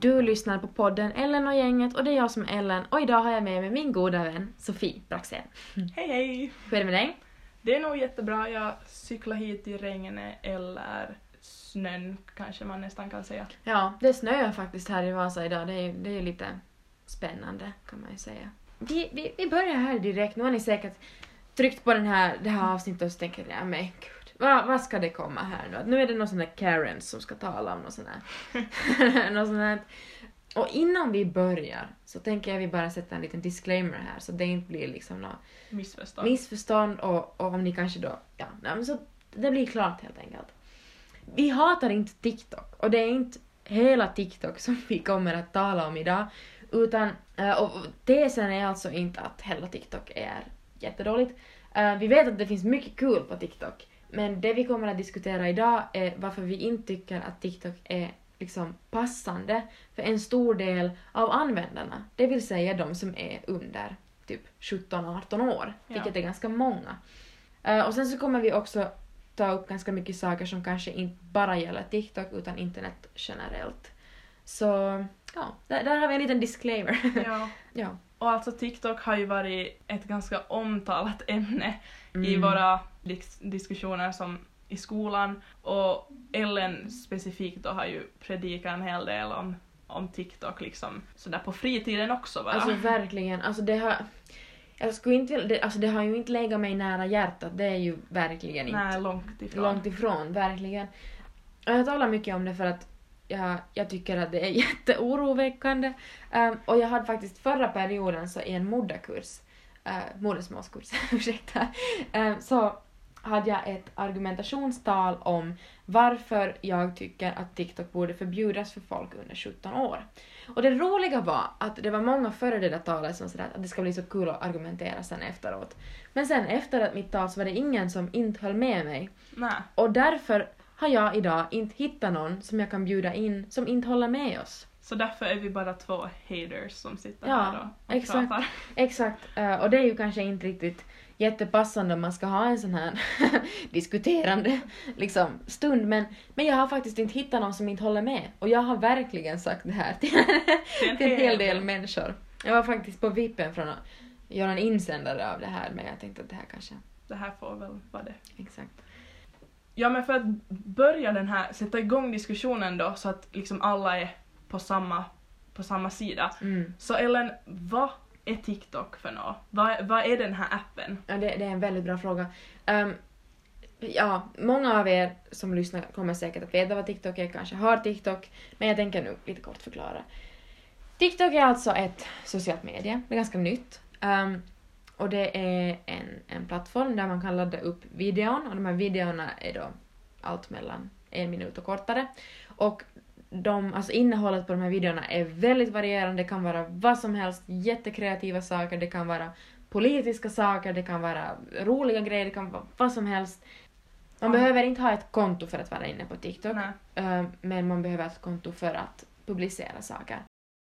Du lyssnar på podden Ellen och gänget och det är jag som är Ellen och idag har jag med mig min goda vän Sofie Braxén. Hej hej! Hur är det med dig? Det är nog jättebra. Jag cyklar hit i regnet eller snön kanske man nästan kan säga. Ja, det snöar faktiskt här i Vasa idag. Det är, det är lite spännande kan man ju säga. Vi, vi, vi börjar här direkt. Nu har ni säkert tryckt på den här, det här avsnittet och så tänker ni, men vad, vad ska det komma här nu? Nu är det någon sån där Karen som ska tala om något sånt här. något sånt här. Och innan vi börjar så tänker jag vi bara sätta en liten disclaimer här så det inte blir liksom något Missförstånd. missförstånd och, och om ni kanske då, ja, men så det blir klart helt enkelt. Vi hatar inte TikTok och det är inte hela TikTok som vi kommer att tala om idag utan, eh, och tesen är alltså inte att hela TikTok är jättedåligt. Eh, Vi vet att det finns mycket kul på TikTok men det vi kommer att diskutera idag är varför vi inte tycker att TikTok är liksom passande för en stor del av användarna, det vill säga de som är under typ 17-18 år, Ja. vilket är ganska många. Eh, och sen så kommer vi också ta upp ganska mycket saker som kanske inte bara gäller TikTok utan internet generellt. Så ja, där, där har vi en liten disclaimer. Ja. ja. Och alltså TikTok har ju varit ett ganska omtalat ämne i Mm. våra dis- diskussioner som i skolan och Ellen specifikt då har ju predikat en hel del om, om TikTok liksom sådär på fritiden också bara. Alltså verkligen, alltså det har... Jag skulle inte, det, alltså det har ju inte legat mig nära hjärtat, det är ju verkligen inte. Nej, långt ifrån. Långt ifrån, verkligen. Och jag talar mycket om det för att jag, jag tycker att det är jätteoroväckande. Um, och jag hade faktiskt förra perioden så i en moderkurs, uh, modersmålskurs, ursäkta, um, så hade jag ett argumentationstal om varför jag tycker att TikTok borde förbjudas för folk under 17 år. Och det roliga var att det var många före det där talet som sa att det ska bli så kul att argumentera sen efteråt. Men sen efter att mitt tal så var det ingen som inte höll med mig. Nej. Och därför har jag idag inte hittat någon som jag kan bjuda in som inte håller med oss. Så därför är vi bara två haters som sitter Ja, här och, och exakt. pratar. Exakt, eh, och det är ju kanske inte riktigt jättepassande om man ska ha en sån här diskuterande liksom, stund men, men jag har faktiskt inte hittat någon som inte håller med och jag har verkligen sagt det här till, till en hel del människor. Jag var faktiskt på vippen från att göra en insändare av det här men jag tänkte att det här kanske... Det här får väl vara det. Exakt. Ja men för att börja den här, sätta igång diskussionen då så att liksom alla är på samma, på samma sida. Mm. Så Ellen, vad är TikTok för något? Vad, vad är den här appen? Ja, det, det är en väldigt bra fråga. Um, ja, många av er som lyssnar kommer säkert att veta vad TikTok är, kanske har TikTok, men jag tänker nu lite kort förklara. TikTok är alltså ett socialt medie, det är ganska nytt. Um, och det är en, en plattform där man kan ladda upp videon och de här videorna är då allt mellan en minut och kortare. Och de, alltså innehållet på de här videorna är väldigt varierande, det kan vara vad som helst, jättekreativa saker, det kan vara politiska saker, det kan vara roliga grejer, det kan vara vad som helst. Man Ja. behöver inte ha ett konto för att vara inne på TikTok, Nej. eh, men man behöver ett konto för att publicera saker.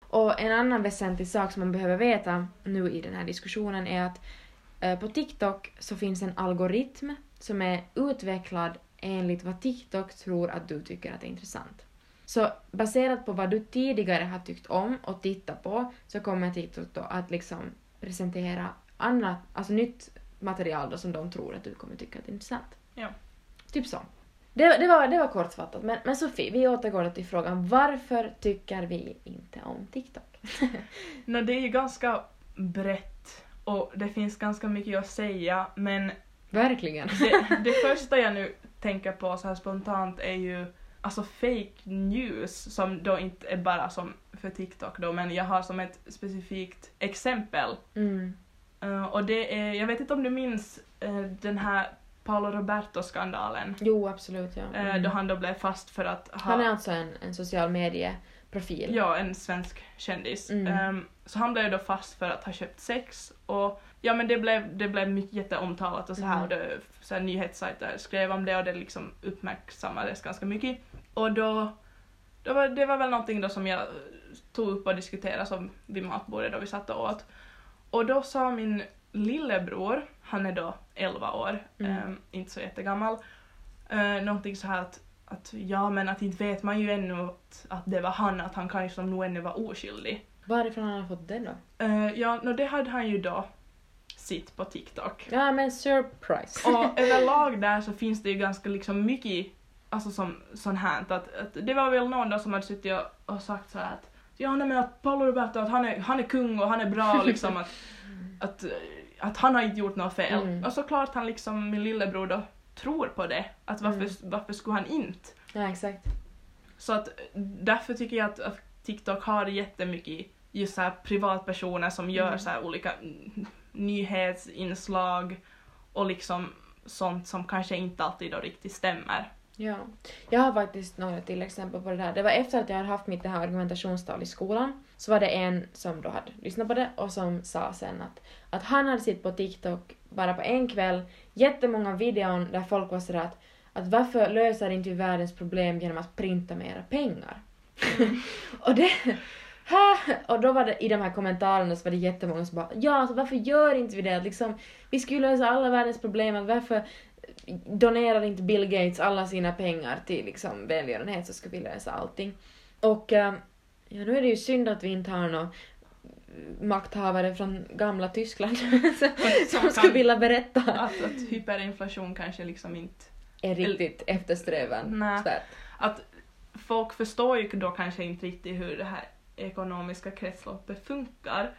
Och en annan väsentlig sak som man behöver veta nu i den här diskussionen är att eh, på TikTok så finns en algoritm som är utvecklad enligt vad TikTok tror att du tycker att är intressant. Så baserat på vad du tidigare har tyckt om och tittat på så kommer TikTok då att liksom presentera annat, alltså nytt material då som de tror att du kommer tycka att är intressant. Ja. Typ så. Det, det, var, det var kortfattat, men, men Sofie, vi återgår då till frågan varför tycker vi inte om TikTok? Nå, det är ju ganska brett och det finns ganska mycket att säga men Verkligen. det, det första jag nu tänker på så här spontant är ju alltså fake news som då inte är bara som för TikTok då men jag har som ett specifikt exempel Mm. Eh, och det är, jag vet inte om du minns eh, den här Paolo Roberto-skandalen Jo, absolut. Ja. eh, Mm. då han då blev fast för att ha Han är alltså en, en social medieprofil. Ja, en svensk kändis. Mm. Ehm, så han blev då fast för att ha köpt sex och ja men det blev, det blev mycket jätteomtalat och så här Mm. och det, så här, nyhetssajter skrev om det och det liksom uppmärksammades ganska mycket. Och då, då var, det var väl någonting då som jag tog upp och diskuterade som vid matbordet då vi satt och åt. Och då sa min lillebror, han är då 11 år, Mm. ehm, inte så jättegammal, uh, någonting så här att att ja men att inte vet man ju ännu att, att det var han, att han kanske nog ännu var oskyldig. Varifrån har han fått det då? Uh, ja, no, det hade han ju då sitt på TikTok. Ja men surprise. Och överlag där så finns det ju ganska liksom mycket alltså som sån här att, att det var väl någon då som hade suttit och, och sagt så här att ja nej men att Paolo Roberto att han är, han är kung och han är bra liksom att, att, att han har inte gjort något fel. Mm. Och såklart han liksom, min lillebror då, tror på det. Att varför, Mm. varför skulle han inte? Ja exakt. Så att därför tycker jag att, att TikTok har jättemycket just så här privatpersoner som gör Mm. så här olika nyhetsinslag och liksom sånt som kanske inte alltid då riktigt stämmer. Ja. Jag har faktiskt några till exempel på det där. Det var efter att jag hade haft mitt det här argumentationstal i skolan, så var det en som då hade lyssnat på det och som sa sen att, att han hade sett på TikTok bara på en kväll jättemånga videon där folk var sådär att, att varför löser inte vi världens problem genom att printa mera pengar? och det... Ha! Och då var det i de här kommentarerna så var det jättemånga som bara ja, alltså varför gör inte vi det? Liksom, vi skulle lösa alla världens problem, varför donerar inte Bill Gates alla sina pengar till liksom välgörenhet så skulle vi lösa allting. Och eh, ja, nu är det ju synd att vi inte har någon makthavare från gamla Tyskland som kan- skulle vilja berätta Att, att hyperinflation kanske liksom inte... är riktigt Nej. eftersträvansvärt. Att folk förstår ju då kanske inte riktigt hur det här ekonomiska kretsloppet funkar.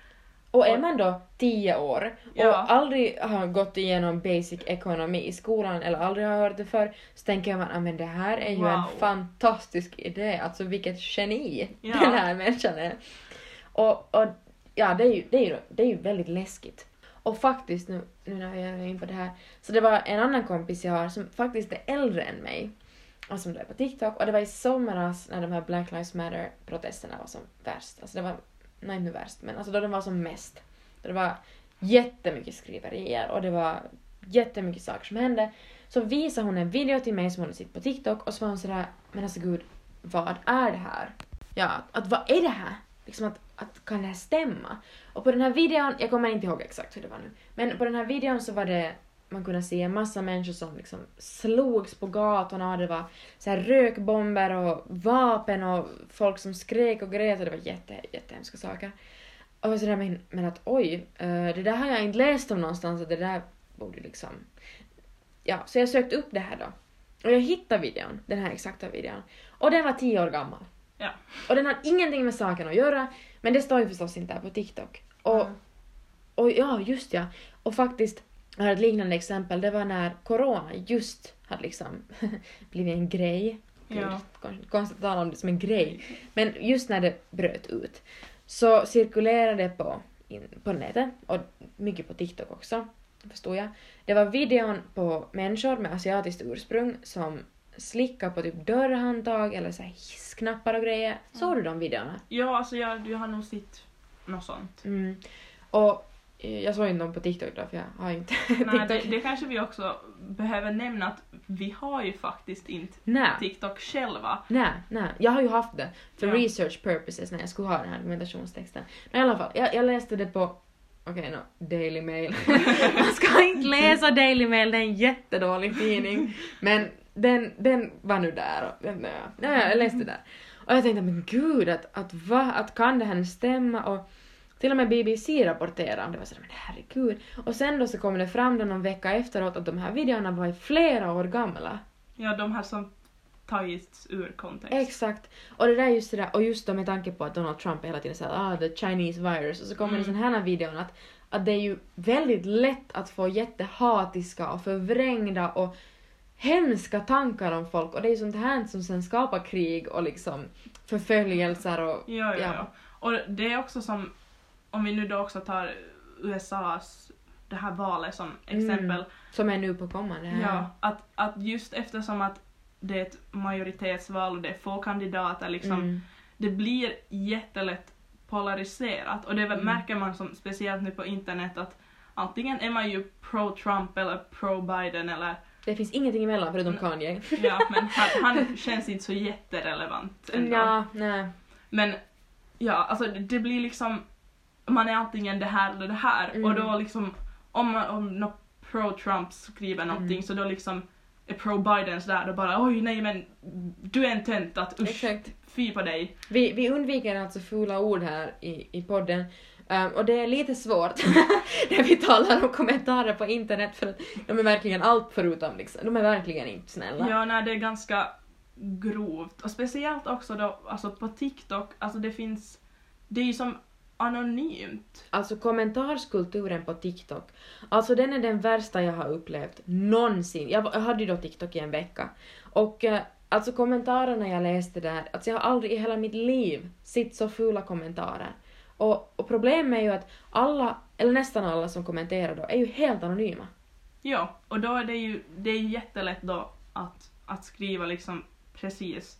Och är man då tio år Ja. och aldrig har gått igenom basic ekonomi i skolan eller aldrig har hört det för så tänker man att men det här är ju en Wow. fantastisk idé, alltså vilket geni Ja. den här människan är. Och, och ja, det är, ju, det, är ju, det är ju väldigt läskigt. Och faktiskt nu, nu när vi är in på det här, så det var en annan kompis jag har som faktiskt är äldre än mig och som då är på TikTok och det var i somras när de här Black Lives Matter-protesterna var som värst. Alltså det var, nej inte värst, men alltså då den var som mest. Då det var jättemycket skriverier och det var jättemycket saker som hände. Så visade hon en video till mig som hon hade sett på TikTok och så var hon sådär, men alltså gud, vad är det här? Ja, att, att vad är det här? Liksom att, att kan det här stämma? Och på den här videon, jag kommer inte ihåg exakt hur det var nu, men på den här videon så var det man kunde se en massa människor som liksom slogs på gatorna och det var så här rökbomber och vapen och folk som skrek och grät och det var jätte, jättehemska saker. Och sådär men, men att oj, eh, det där har jag inte läst om någonstans och det där borde liksom... Ja, så jag sökte upp det här då. Och jag hittade videon, den här exakta videon. Och den var tio år gammal. Ja. Och den har ingenting med saken att göra, men det står ju förstås inte där på TikTok. Och, Mm. och ja, just ja. Och faktiskt, jag har ett liknande exempel, det var när corona just hade liksom blivit en grej. Ja. kon- konstigt att tala om det som en grej. Men just när det bröt ut så cirkulerade det på, in, på nätet och mycket på TikTok också, förstod jag. Det var videon på människor med asiatiskt ursprung som slickar på typ dörrhandtag eller så hissknappar och grejer. Såg du de videorna? Ja, alltså jag, jag har nog sett något sånt. Mm. Och jag såg inte dem på TikTok då för jag har inte Nej, TikTok. det, det kanske vi också behöver nämna att vi har ju faktiskt inte Nej. TikTok själva. Nej, nej. Jag har ju haft det för Ja. research purposes när jag skulle ha den här argumentationstexten. Men i alla fall, jag, jag läste det på, okej no, Daily Mail. Man ska inte läsa Daily Mail, det är en jättedålig tidning. Men den, den var nu där och den, ja, ja, jag läste där. Och jag tänkte men gud, att, att va, att kan det här stämma? Och till och med BBC rapporterade om det. var sådär, men herregud. Och sen då så kom det fram då någon vecka efteråt att de här videorna var i flera år gamla. Ja, de här som tagits ur kontext. Exakt. Och det där är just det där, och just då med tanke på att Donald Trump hela tiden säger ah the Chinese virus och så kommer Mm. det sån här videon att, att det är ju väldigt lätt att få jättehatiska och förvrängda och hemska tankar om folk och det är ju sånt här som sen skapar krig och liksom förföljelser och Ja, ja, Ja. ja. Och det är också som, om vi nu då också tar USAs, det här valet som exempel. Mm. som är nu på kommande här. Ja, att, att just eftersom att det är ett majoritetsval och det är få kandidater liksom, Mm. det blir jättelätt polariserat och det väl- Mm. märker man som, speciellt nu på internet att antingen är man ju pro-Trump eller pro-Biden eller Det finns ingenting emellan förutom Mm. Kanye. ja, men han, han känns inte så jätterelevant ändå. ja, nej. Men ja, alltså det blir liksom, man är antingen det här eller det här Mm. och då liksom om, man- om något pro-Trump skriver någonting Mm. så då liksom är pro-Bidens där och bara oj nej men du är en tönt att usch, Exakt. fy på dig. Vi, vi undviker alltså fula ord här i, i podden. Um, och det är lite svårt när vi talar om kommentarer på internet för att de är verkligen allt förutom liksom. De är verkligen inte snälla. Ja, nej, det är ganska grovt. Och speciellt också då, alltså på TikTok, alltså det finns, det är ju som anonymt. Alltså kommentarskulturen på TikTok, alltså den är den värsta jag har upplevt någonsin. Jag, hade ju då TikTok i en vecka. Och eh, alltså kommentarerna jag läste där, alltså jag har aldrig i hela mitt liv sett så fula kommentarer. Och, och problemet är ju att alla, eller nästan alla som kommenterar då, är ju helt anonyma. Ja, och då är det ju, det är ju jättelätt då att, att skriva liksom precis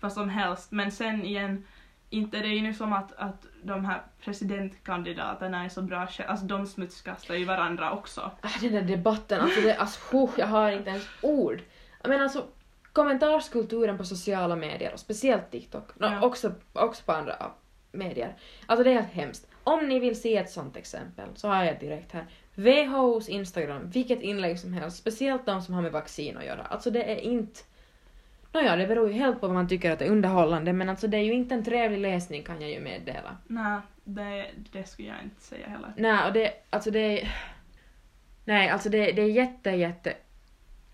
vad som helst, men sen igen, inte det är ju nu som att, att de här presidentkandidaterna är så bra alltså de smutskastar ju varandra också. Äh, den där debatten, alltså, det, alltså jag har inte ens ord. Menar alltså, kommentarskulturen på sociala medier, och speciellt TikTok, nå, Ja. också, också på andra medier. Alltså det är helt hemskt. Om ni vill se ett sånt exempel så har jag direkt här. WHOs Instagram, vilket inlägg som helst, speciellt de som har med vaccin att göra. Alltså det är inte... Nåja, det beror ju helt på vad man tycker att det är underhållande, men alltså det är ju inte en trevlig läsning kan jag ju meddela. Nej, det, det skulle jag inte säga heller. Nej, och det, alltså det är... Nej, alltså det, det är jätte, jätte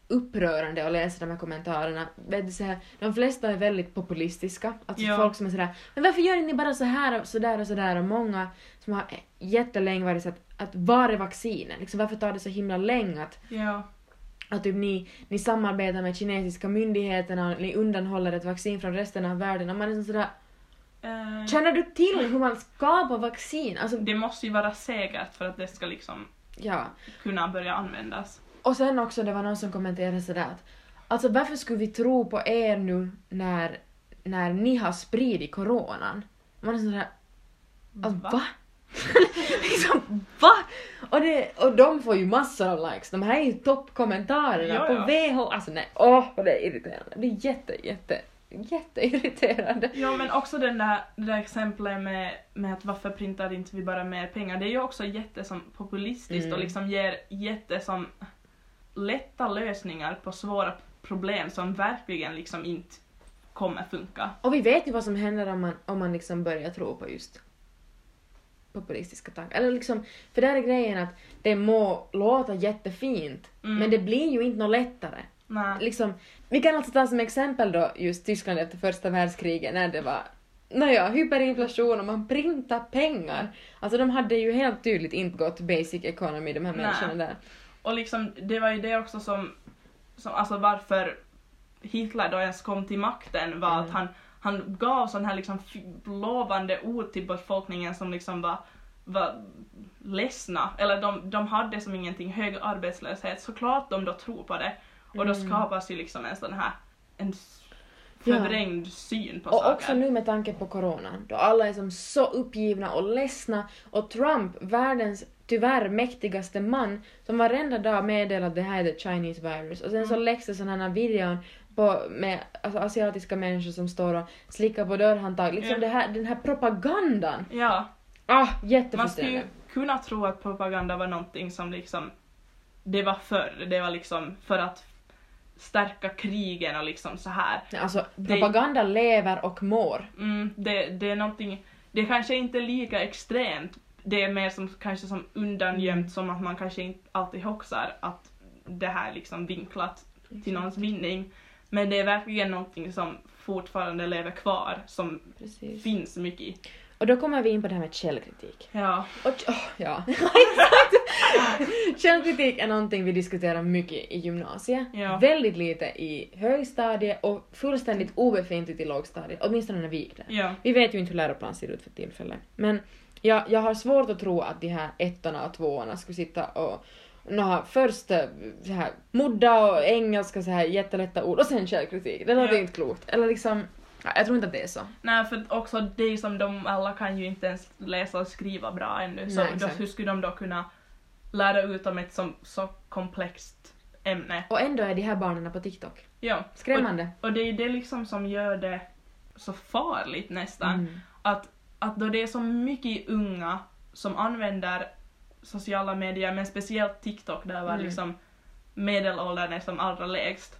upprörande att läsa de här kommentarerna. Så här, de flesta är väldigt populistiska. Alltså Ja. folk som är sådär Men varför gör ni bara så här och sådär och sådär? Och många som har jättelänge varit så att, att var är vaccinen? Liksom, varför tar det så himla länge att, Ja, att typ ni, ni samarbetar med kinesiska myndigheterna och ni undanhåller ett vaccin från resten av världen? Och man är så sådär eh, Känner du till hur man skapar vaccin? Alltså, det måste ju vara säkert för att det ska liksom ja. kunna börja användas. Och sen också, det var någon som kommenterade sådär att alltså varför skulle vi tro på er nu när, när ni har spridit coronan? Man är sådär, alltså va? Va? liksom va? Och, det, och de får ju massor av likes, de här är ju toppkommentarerna Ja, på ja. VH, alltså nej, åh vad det är irriterande. Det är jätte, jätte, jätteirriterande. Ja men också den där, det där exemplet med, med att varför printar inte vi bara mer pengar, det är ju också jätte som populistiskt Mm. och liksom ger jätte som lätta lösningar på svåra problem som verkligen liksom inte kommer funka. Och vi vet ju vad som händer om man, om man liksom börjar tro på just populistiska tankar. Eller liksom, för där är grejen att det må låta jättefint, Mm. men det blir ju inte något lättare. Nej. Liksom, vi kan alltså ta som exempel då just Tyskland efter första världskriget när det var Nåja, hyperinflation och man printar pengar. Alltså de hade ju helt tydligt inte gått basic economy de här Nej. människorna där. Och liksom, det var ju det också som, som alltså varför Hitler då ens kom till makten var Mm. att han, han gav sån här liksom lovande ord till befolkningen som liksom var, var ledsna, eller de, de hade som ingenting, hög arbetslöshet, såklart de då tror på det. Och då Mm. skapas ju liksom en sån här, en s- Ja. förvrängd syn på Och saker. också nu med tanke på coronan, då alla är som så uppgivna och ledsna och Trump, världens tyvärr mäktigaste man, som varenda dag meddelar att det här är the Chinese virus och sen så Mm. läggs det sådana här videon på, med alltså, asiatiska människor som står och slickar på dörrhandtag. Liksom Ja. det här, den här propagandan. Ja, Ah, man skulle ju kunna tro att propaganda var någonting som liksom, det var förr, det var liksom för att stärka krigen och liksom så här. Alltså Det- propaganda lever och mår. Mm, det, det är någonting, det är kanske inte lika extremt, det är mer som kanske som undangömt Mm. som att man kanske inte alltid hoxar att det här är liksom vinklat till någons vinning. Men det är verkligen någonting som fortfarande lever kvar, som Precis. finns mycket i. Och då kommer vi in på det här med källkritik. Ja, Och, oh, ja, exakt! Källkritik är någonting vi diskuterar mycket i gymnasiet, Ja. väldigt lite i högstadiet och fullständigt obefintligt i lågstadiet, åtminstone när vi gick där. ja, Vi vet ju inte hur läroplan ser ut för tillfället. Men jag, jag har svårt att tro att de här ettorna och tvåorna skulle sitta och nå, först eh, så här, modda och engelska så här jättelätta ord och sen källkritik. Det låter Ja. inte klokt. Eller liksom, ja, jag tror inte att det är så. Nej, för också det som de alla kan ju inte ens läsa och skriva bra ännu, så Nej, då, hur skulle de då kunna lära ut om ett som, så komplext ämne? Och ändå är de här barnen på TikTok. Ja, Skrämmande. och, och det är det liksom som gör det så farligt nästan, Mm. att, att då det är så mycket unga som använder sociala medier, men speciellt TikTok där var Mm. liksom medelåldern är som allra lägst.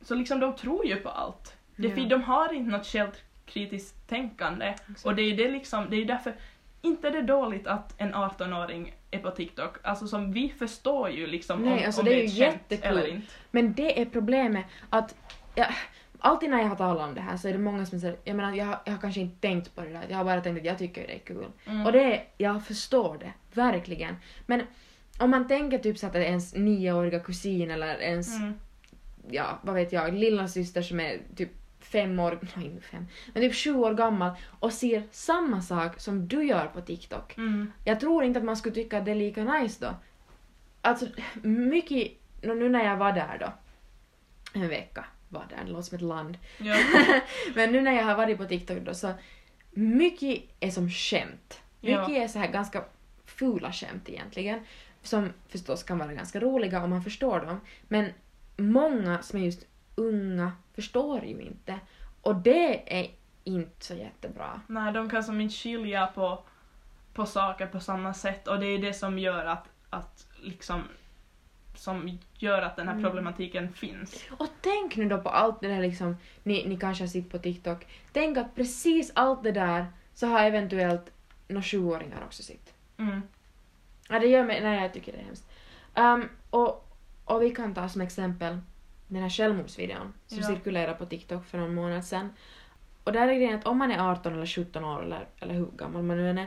Så liksom de tror ju på allt. Det, Ja. De har inte något självkritiskt tänkande. Och det är ju det liksom, det är därför, inte är det dåligt att en 18-åring är på TikTok. Alltså som vi förstår ju liksom Nej, om, alltså om det är är ju känt jättekul. eller inte. Men det är problemet att ja, alltid när jag har talat om det här så är det många som säger, jag menar jag har, jag har kanske inte tänkt på det där, jag har bara tänkt att jag tycker det är kul. Mm. Och det jag förstår det, verkligen. Men om man tänker typ så att det är ens nioåriga kusin eller ens, Mm. ja vad vet jag, lilla syster som är typ fem år, nej inte fem, men typ sju år gammal och ser samma sak som du gör på TikTok. Mm. Jag tror inte att man skulle tycka att det är lika nice då. Alltså, mycket, nu när jag var där då, en vecka var där, det låter som ett land. Ja. Men nu när jag har varit på TikTok då så, mycket är som skämt. Ja. Mycket är så här ganska fula skämt egentligen, som förstås kan vara ganska roliga om man förstår dem. Men många som är just unga förstår ju inte. Och det är inte så jättebra. Nej, de kan som inte skilja på, på saker på samma sätt och det är det som gör att, att liksom som gör att den här Mm. problematiken finns. Och tänk nu då på allt det där liksom, ni, ni kanske har sett på TikTok. Tänk att precis allt det där så har eventuellt några sjuåringar också sett. Mm. Ja, det gör mig, nej jag tycker det är hemskt. Um, och, och vi kan ta som exempel den här självmordsvideon som Ja. cirkulerade på TikTok för någon månad sedan. Och där är grejen att om man är 18 eller 17 år eller, eller hur gammal man nu än är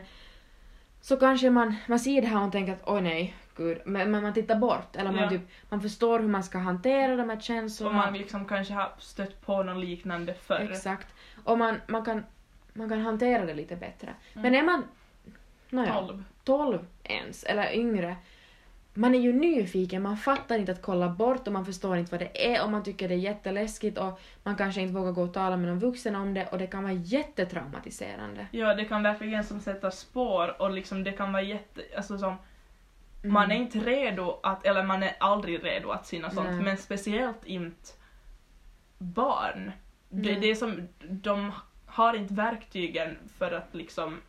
så kanske man, man ser det här och tänker att oj nej, gud, men men man tittar bort eller man, Ja. typ, man förstår hur man ska hantera de här känslorna. Och man liksom kanske har stött på något liknande förr. Exakt. Och man, man, kan, man kan hantera det lite bättre. Mm. Men är man nåja, 12. 12 ens, eller yngre, man är ju nyfiken, man fattar inte att kolla bort och man förstår inte vad det är och man tycker det är jätteläskigt och man kanske inte vågar gå och tala med någon vuxen om det och det kan vara jättetraumatiserande. Ja, det kan verkligen som sätta spår och liksom det kan vara jätte... Alltså som, man är inte redo att, eller man är aldrig redo att något sånt, Nej. men speciellt inte barn. Det, Nej. det är som, de har inte verktygen för att liksom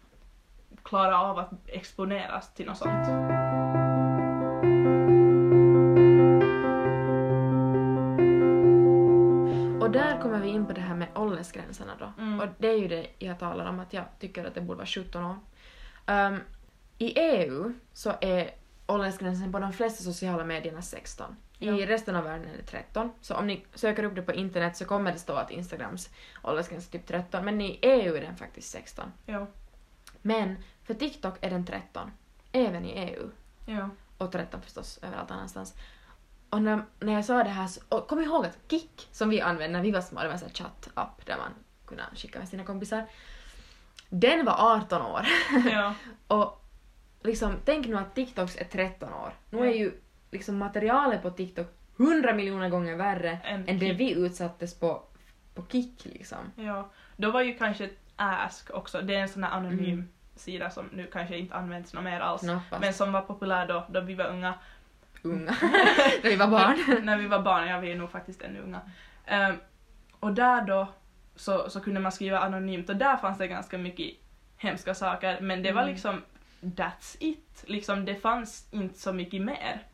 klara av att exponeras till något sånt. Och där kommer vi in på det här med åldersgränserna då. Mm. Och det är ju det jag talar om, att jag tycker att det borde vara 17 år. Ehm, I EU så är åldersgränsen på de flesta sociala medierna 16. I Ja. resten av världen är det 13. Så om ni söker upp det på internet så kommer det stå att Instagrams åldersgräns är typ 13, men i EU är den faktiskt 16. Ja. Men för TikTok är den 13, även i EU. Ja. Och 13 förstås överallt annanstans. Och när, när jag sa det här så, och kom ihåg att Kik som vi använde när vi var små, det var en chatt-app där man kunde skicka med sina kompisar. Den var 18 år. ja. och liksom, tänk nu att TikToks är 13 år. Nu är ju liksom materialet på TikTok 100 miljoner gånger värre En än det vi utsattes på, på Kik liksom. Ja, då var ju kanske Ask också, det är en sån här anonym Mm. sida som nu kanske inte används något mer alls. Knappast. Men som var populär då, då vi var unga. Unga. när vi var barn. När vi var barn, ja vi är nog faktiskt ännu unga. Ehm, och där då så, så kunde man skriva anonymt och där fanns det ganska mycket hemska saker men det var Mm. liksom that's it. Liksom det fanns inte så mycket mer.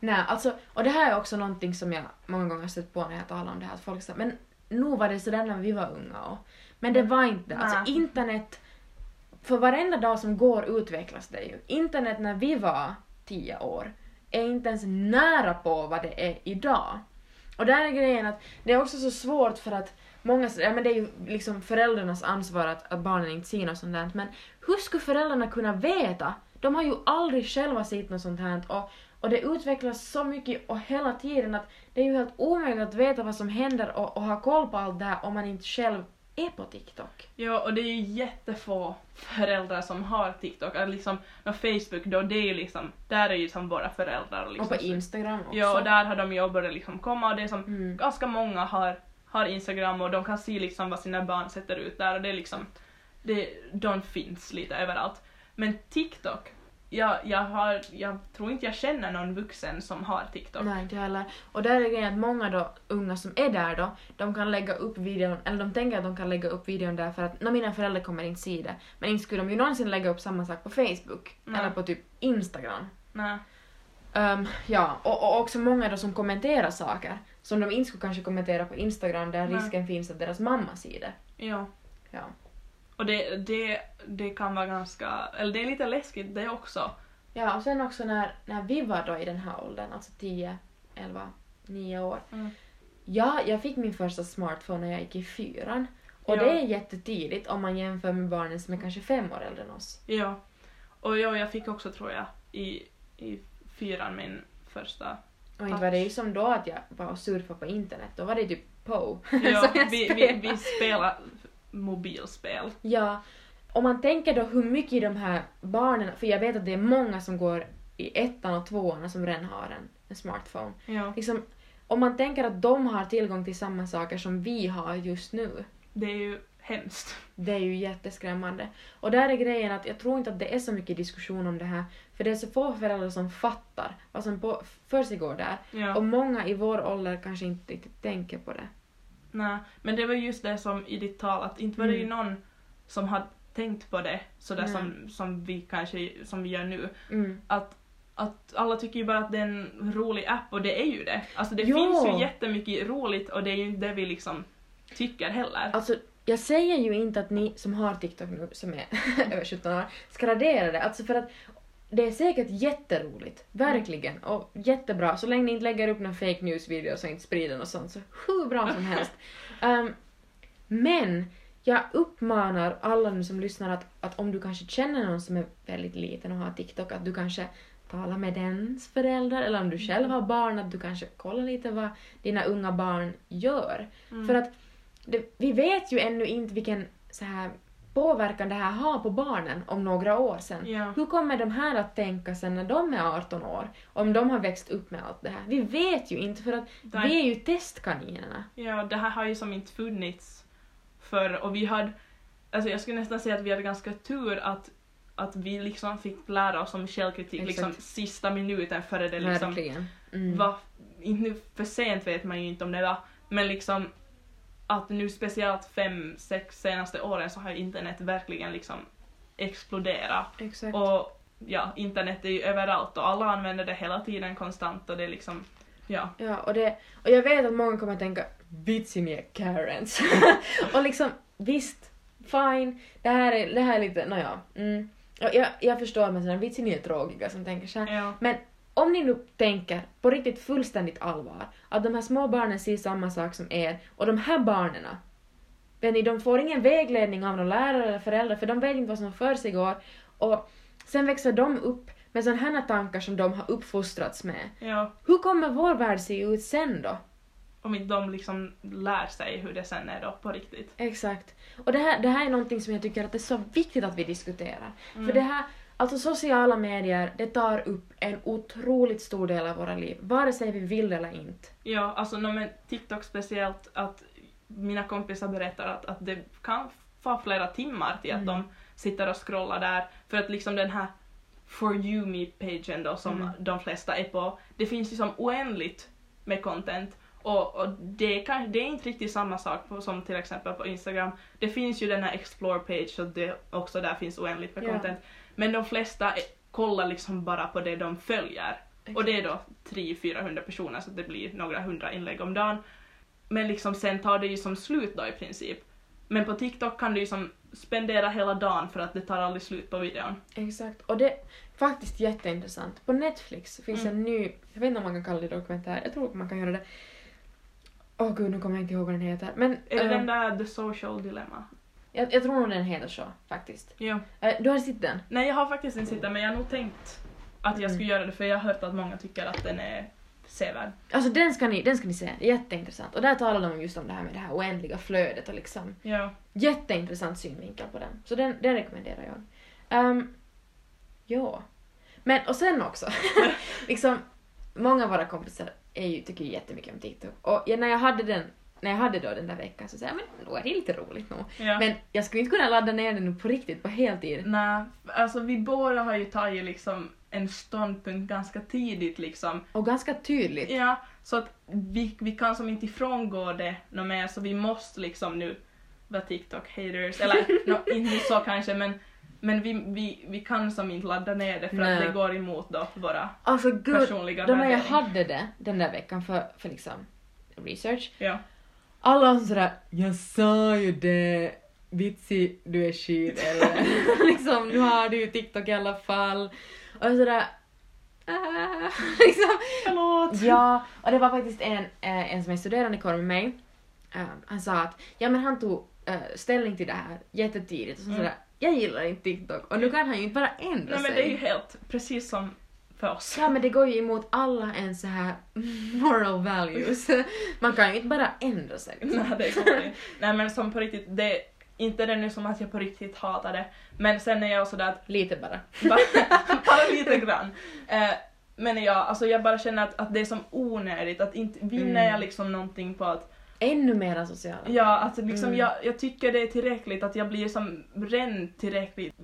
Nej, alltså, och det här är också någonting som jag många gånger stött på när jag talar om det här, att folk säger men nu var det sådär när vi var unga och, men det var inte det. Alltså internet, för varenda dag som går utvecklas det ju. Internet när vi var tio år är inte ens nära på vad det är idag. Och där är grejen att det är också så svårt för att många ja men det är ju liksom föräldrarnas ansvar att, att barnen inte ser något sånt där, men hur skulle föräldrarna kunna veta? De har ju aldrig själva sett något sånt här och, och det utvecklas så mycket och hela tiden att det är ju helt omöjligt att veta vad som händer och, och ha koll på allt det här om man inte själv är på TikTok. Ja, och det är ju jättefå föräldrar som har TikTok. Att liksom, och Facebook då, det är ju liksom, där är ju som våra föräldrar. Och, liksom, Och på Instagram också. Ja, och där har de ju börjat liksom komma och det är som Mm. ganska många har, har Instagram och de kan se liksom vad sina barn sätter ut där och det är liksom, det, de finns lite överallt. Men TikTok, jag, jag, har, jag tror inte jag känner någon vuxen som har TikTok. Nej, inte heller. Och där är grejen att många då, unga som är där då, de kan lägga upp videon, eller de tänker att de kan lägga upp videon där för att nå, mina föräldrar kommer inte se det. Men inte skulle de ju någonsin lägga upp samma sak på Facebook Nej. eller på typ Instagram. Nej. Ehm, ja, och, och också många då som kommenterar saker som de inte skulle kanske kommentera på Instagram där Nej. risken finns att deras mamma ser det. Ja. Ja. Och det, det, det kan vara ganska, eller det är lite läskigt det också. Ja, och sen också när, när vi var då i den här åldern, alltså 10, 11, 9 år. Mm. Ja, jag fick min första smartphone när jag gick i fyran. Och Ja. det är jättetidigt om man jämför med barnen som är kanske fem år äldre än oss. Ja. Och ja, jag fick också tror jag i, i fyran min första. Och inte var det ju som då att jag var och surfade på internet, då var det typ Poe Ja, vi, vi, vi spelade mobilspel. Ja, om man tänker då hur mycket de här barnen, för jag vet att det är många som går i ettan och tvåan som redan har en, en smartphone. Ja. Liksom, om man tänker att de har tillgång till samma saker som vi har just nu, Det är ju hemskt. det är ju jätteskrämmande. Och där är grejen att jag tror inte att det är så mycket diskussion om det här, för det är så få föräldrar som fattar vad som försiggår där. Ja. Och många i vår ålder kanske inte riktigt tänker på det. Nej, men det var just det som i ditt tal, att inte var det ju Mm. någon som hade tänkt på det sådär som, som vi kanske som vi gör nu. Mm. Att, att alla tycker ju bara att det är en rolig app och det är ju det. Alltså det Jo. finns ju jättemycket roligt och det är ju inte det vi liksom tycker heller. Alltså, jag säger ju inte att ni som har TikTok nu, som är över 17 år, ska radera det. Alltså för att det är säkert jätteroligt, verkligen, och jättebra. Så länge ni inte lägger upp några fake news-videos och inte sprider något sånt, så hur bra som helst. Ehm, men jag uppmanar alla nu som lyssnar att, att om du kanske känner någon som är väldigt liten och har TikTok, att du kanske talar med dens föräldrar, eller om du själv har barn, att du kanske kollar lite vad dina unga barn gör. Mm. För att det, vi vet ju ännu inte vilken så här påverkan det här har på barnen om några år sen. Ja. Hur kommer de här att tänka sen när de är 18 år? Om de har växt upp med allt det här. Vi vet ju inte för att Nej. vi är ju testkaninerna. Ja, det här har ju som inte funnits förr och vi hade, alltså jag skulle nästan säga att vi hade ganska tur att, att vi liksom fick lära oss om källkritik Exakt. liksom sista minuten före det liksom Verkligen. Mm. var, inte nu för sent vet man ju inte om det var, men liksom att nu speciellt fem, sex senaste åren så har internet verkligen liksom exploderat. Exakt. Och ja, internet är ju överallt och alla använder det hela tiden konstant och det är liksom, ja. Ja, och, det, och jag vet att många kommer att tänka är Karens. och liksom visst, fine, det här är, det här är lite, nåja. Mm. Och jag, jag förstår med sådana är tråkiga som tänker så här. ja. Men om ni nu tänker på riktigt fullständigt allvar att de här små barnen ser samma sak som er och de här barnen vet ni, de får ingen vägledning av någon lärare eller förälder för de vet inte vad som försiggår och sen växer de upp med sådana här tankar som de har uppfostrats med. ja. Hur kommer vår värld se ut sen då? Om inte de liksom lär sig hur det sen är då på riktigt. Exakt. Och det här, det här är någonting som jag tycker att det är så viktigt att vi diskuterar. Mm. För det här, alltså sociala medier, det tar upp en otroligt stor del av våra liv, vare sig vi vill eller inte. Ja, alltså no, men TikTok speciellt att mina kompisar berättar att, att det kan få flera timmar till att Mm. de sitter och scrollar där för att liksom den här For You Me-pagen då som Mm. de flesta är på, det finns ju som oändligt med content och, och det, kan, det är inte riktigt samma sak på, som till exempel på Instagram. Det finns ju den här Explore-page så det också där finns oändligt med Ja. content. Men de flesta kollar liksom bara på det de följer. Och det är då 300-400 personer så det blir några hundra inlägg om dagen. Men liksom sen tar det ju som slut då i princip. Men på TikTok kan du ju som spendera hela dagen för att det tar aldrig slut på videon. Exakt. Och det är faktiskt jätteintressant. På Netflix finns Mm. en ny, jag vet inte om man kan kalla det dokumentär, jag tror man kan göra det. Åh gud, nu kommer jag inte ihåg vad den heter. Men Är det eh, den där The Social Dilemma? Jag, jag tror nog den heter så, faktiskt. Ja. Eh, du har sett den? Nej jag har faktiskt inte sett den men jag har nog tänkt att jag Mm. skulle göra det för jag har hört att många tycker att den är sevärd. Alltså den ska ni, den ska ni se, jätteintressant. Och där talar de just om det här med det här oändliga flödet och liksom Ja. jätteintressant synvinkel på den. Så den, den rekommenderar jag. Um, ja. Men och sen också, liksom många av våra kompisar är ju, tycker ju jättemycket om TikTok. Och när jag hade den när jag hade då den där veckan så sa jag men då är det lite roligt nog. ja. Men jag skulle inte kunna ladda ner den nu på riktigt på heltid. Nej, alltså vi båda har ju tagit liksom en ståndpunkt ganska tidigt liksom. Och ganska tydligt. Ja, så att vi, vi kan som inte ifrångå det något mer så vi måste liksom nu vara TikTok-haters, eller no, inte så kanske men Men vi, vi, vi kan som inte ladda ner det för Nej. att det går emot då våra Alltså gud, personliga då när jag värderingar. hade det den där veckan för, för liksom research, Ja. Alla sådär “jag sa ju det, vitsi du är skit” eller liksom “nu har du ju TikTok i alla fall” och sådär äh, liksom Förlåt! Ja, och det var faktiskt en, eh, en som är studerandekår med mig. Eh, han sa att ja men han tog eh, ställning till det här jättetidigt och så Mm. sådär, jag gillar inte TikTok och nu kan han ju inte bara ändra Nej men sig. det är ju helt precis som för oss. Ja men det går ju emot alla ens så här moral values. Man kan ju inte bara ändra sig. Liksom. Nej, det går inte. Nej men som på riktigt, det inte det nu som att jag på riktigt hatar det, men sen är jag sådär att Lite bara. bara, lite grann. Eh, men ja, alltså jag bara känner att, att det är som onödigt, att inte vinner Mm. jag liksom någonting på att Ännu mera sociala. Ja, alltså liksom Mm. jag, jag tycker det är tillräckligt att jag blir som redan tillräckligt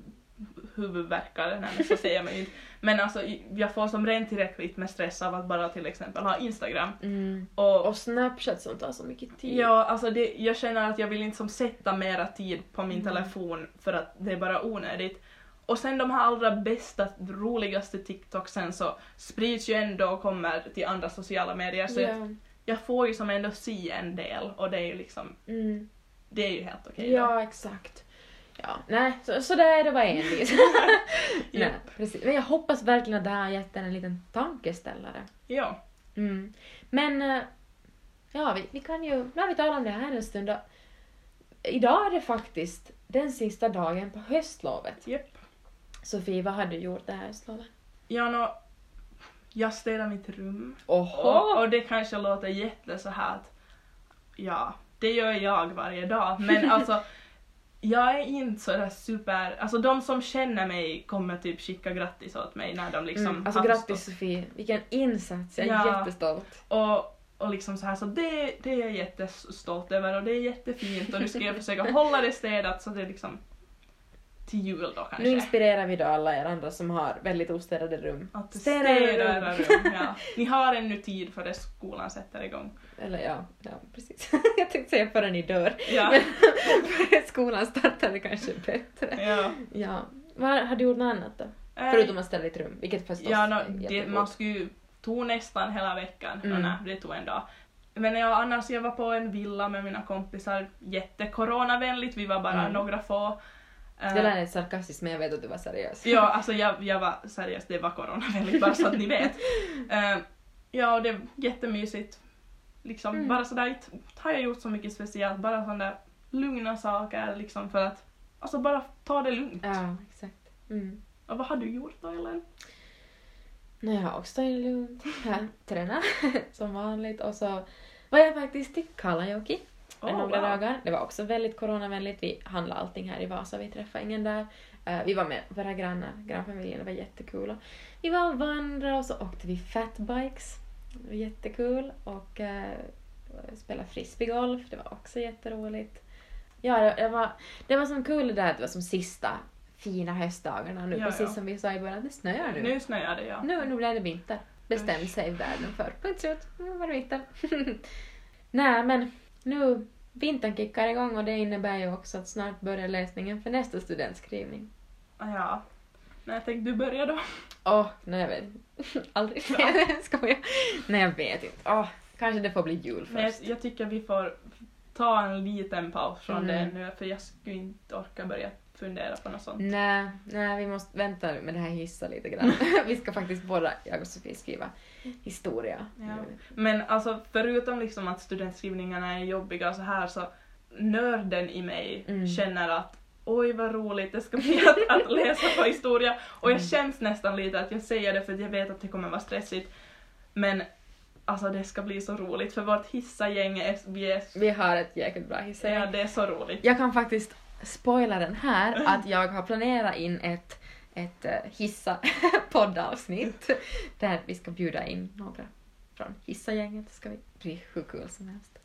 huvudvärkare, nej men så säger man ju inte. Men alltså jag får som redan tillräckligt med stress av att bara till exempel ha Instagram. Mm. Och Och Snapchat som tar så mycket tid. ja, alltså det, jag känner att jag vill inte som sätta mera tid på min Mm. telefon för att det är bara onödigt. Och sen de här allra bästa, roligaste TikToksen så sprids ju ändå och kommer till andra sociala medier så jag, Ja. jag får ju som ändå se en del och det är ju liksom, Mm. det är ju helt okej då. Ja, exakt. Ja, nej, så, så där är det var envis. nej, Japp. precis. Men jag hoppas verkligen att det här har gett en en liten tankeställare. Ja. Mm. Men, eh, ja, vi, vi kan ju, nu har vi talat om det här en stund och idag är det faktiskt den sista dagen på höstlovet. Japp. Sofie, vad har du gjort det här höstlovet? Ja, nå, jag städar mitt rum. Oho! Och, och det kanske låter jätte så här att, ja, det gör jag varje dag. Men alltså, jag är inte sådär super, alltså de som känner mig kommer typ skicka grattis åt mig när de liksom mm, alltså har grattis förstått. Sofie, vilken insats, jag är Ja. jättestolt. Och, och liksom så här, så det, det är jag jättestolt över och det är jättefint och nu ska jag försöka hålla det städat så det är liksom till jul då kanske. Nu inspirerar vi då alla er andra som har väldigt ostädade rum. Att Städa era rum. Ja. Ni har ännu tid före skolan sätter igång. Eller ja, ja precis. jag tänkte säga före ni dör. Ja. Men före skolan startar det kanske bättre. ja. Ja. Vad har du gjort något annat då? Eh, Förutom att ställa ditt rum, vilket förstås Ja, no, är det, man skulle ju tog nästan hela veckan. Mm. Mm. nej, det tog en dag. Men ja, annars jag var på en villa med mina kompisar, jättecoronavänligt, vi var bara Mm. några få. Eh, Det lät sarkastiskt men jag vet att du var seriös. Ja, alltså jag, jag var seriös, det var coronavänligt bara så att ni vet. Eh, ja, och det är jättemysigt. Liksom Mm. bara sådär, inte har jag gjort så mycket speciellt, bara sådana lugna saker liksom för att, alltså bara ta det lugnt. Ja, exakt. Mm. Och vad har du gjort då Ellen? Nej, jag har också tagit det lugnt. Jag tränade som vanligt och så var jag faktiskt i Kalajoki Åh, några wow. dagar. Det var också väldigt coronavänligt. Vi handlade allting här i Vasa, vi träffade ingen där. Eh, vi var med våra grannar, grannfamiljen, det var jättekul. Vi var och vandrade och så åkte vi fatbikes. Det var jättekul. Och uh, spelade frisbeegolf, det var också jätteroligt. Ja, det, det var, det var som kul det där att det var som sista fina höstdagarna nu, Ja, precis ja. som vi sa i början, det snöar nu. Nu snöar det ja. Nu, nu blev det vinter. Bestämde sig världen för. Punkt slut. Nu var det vinter. Nej, men nu vintern kickar igång och det innebär ju också att snart börjar läsningen för nästa studentskrivning. Ah, Ja. Men jag tänkte du börjar då. Åh, nej jag vet Aldrig. Skojar. Nej, jag vet inte. Åh, kanske det får bli jul Men jag, först. jag tycker vi får ta en liten paus från Mm. det nu för jag skulle inte orka börja fundera på något sånt. Nej, nej, vi måste vänta med det här hissa lite grann. vi ska faktiskt båda, jag och Sofie, skriva historia. Ja. Men alltså förutom liksom att studentskrivningarna är jobbiga och så här så nörden i mig Mm. känner att oj vad roligt det ska bli att, att läsa på historia och jag Mm. känns nästan lite att jag säger det för att jag vet att det kommer vara stressigt men alltså det ska bli så roligt för vårt hissagäng är, vi är, Vi har ett jäkligt bra hissagäng. ja, det är så roligt. Jag kan faktiskt spoila den här att jag har planerat in ett, ett uh, hissa poddavsnitt där vi ska bjuda in några från hissagänget. Det ska bli hur kul som helst.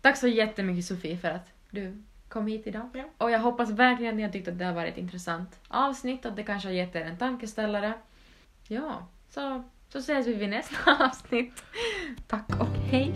Tack så jättemycket Sofie för att du kom hit idag. Ja. Och jag hoppas verkligen att ni har tyckt att det har varit ett intressant avsnitt och att det kanske har gett er en tankeställare. Ja, så, så ses vi vid nästa avsnitt. Tack och hej!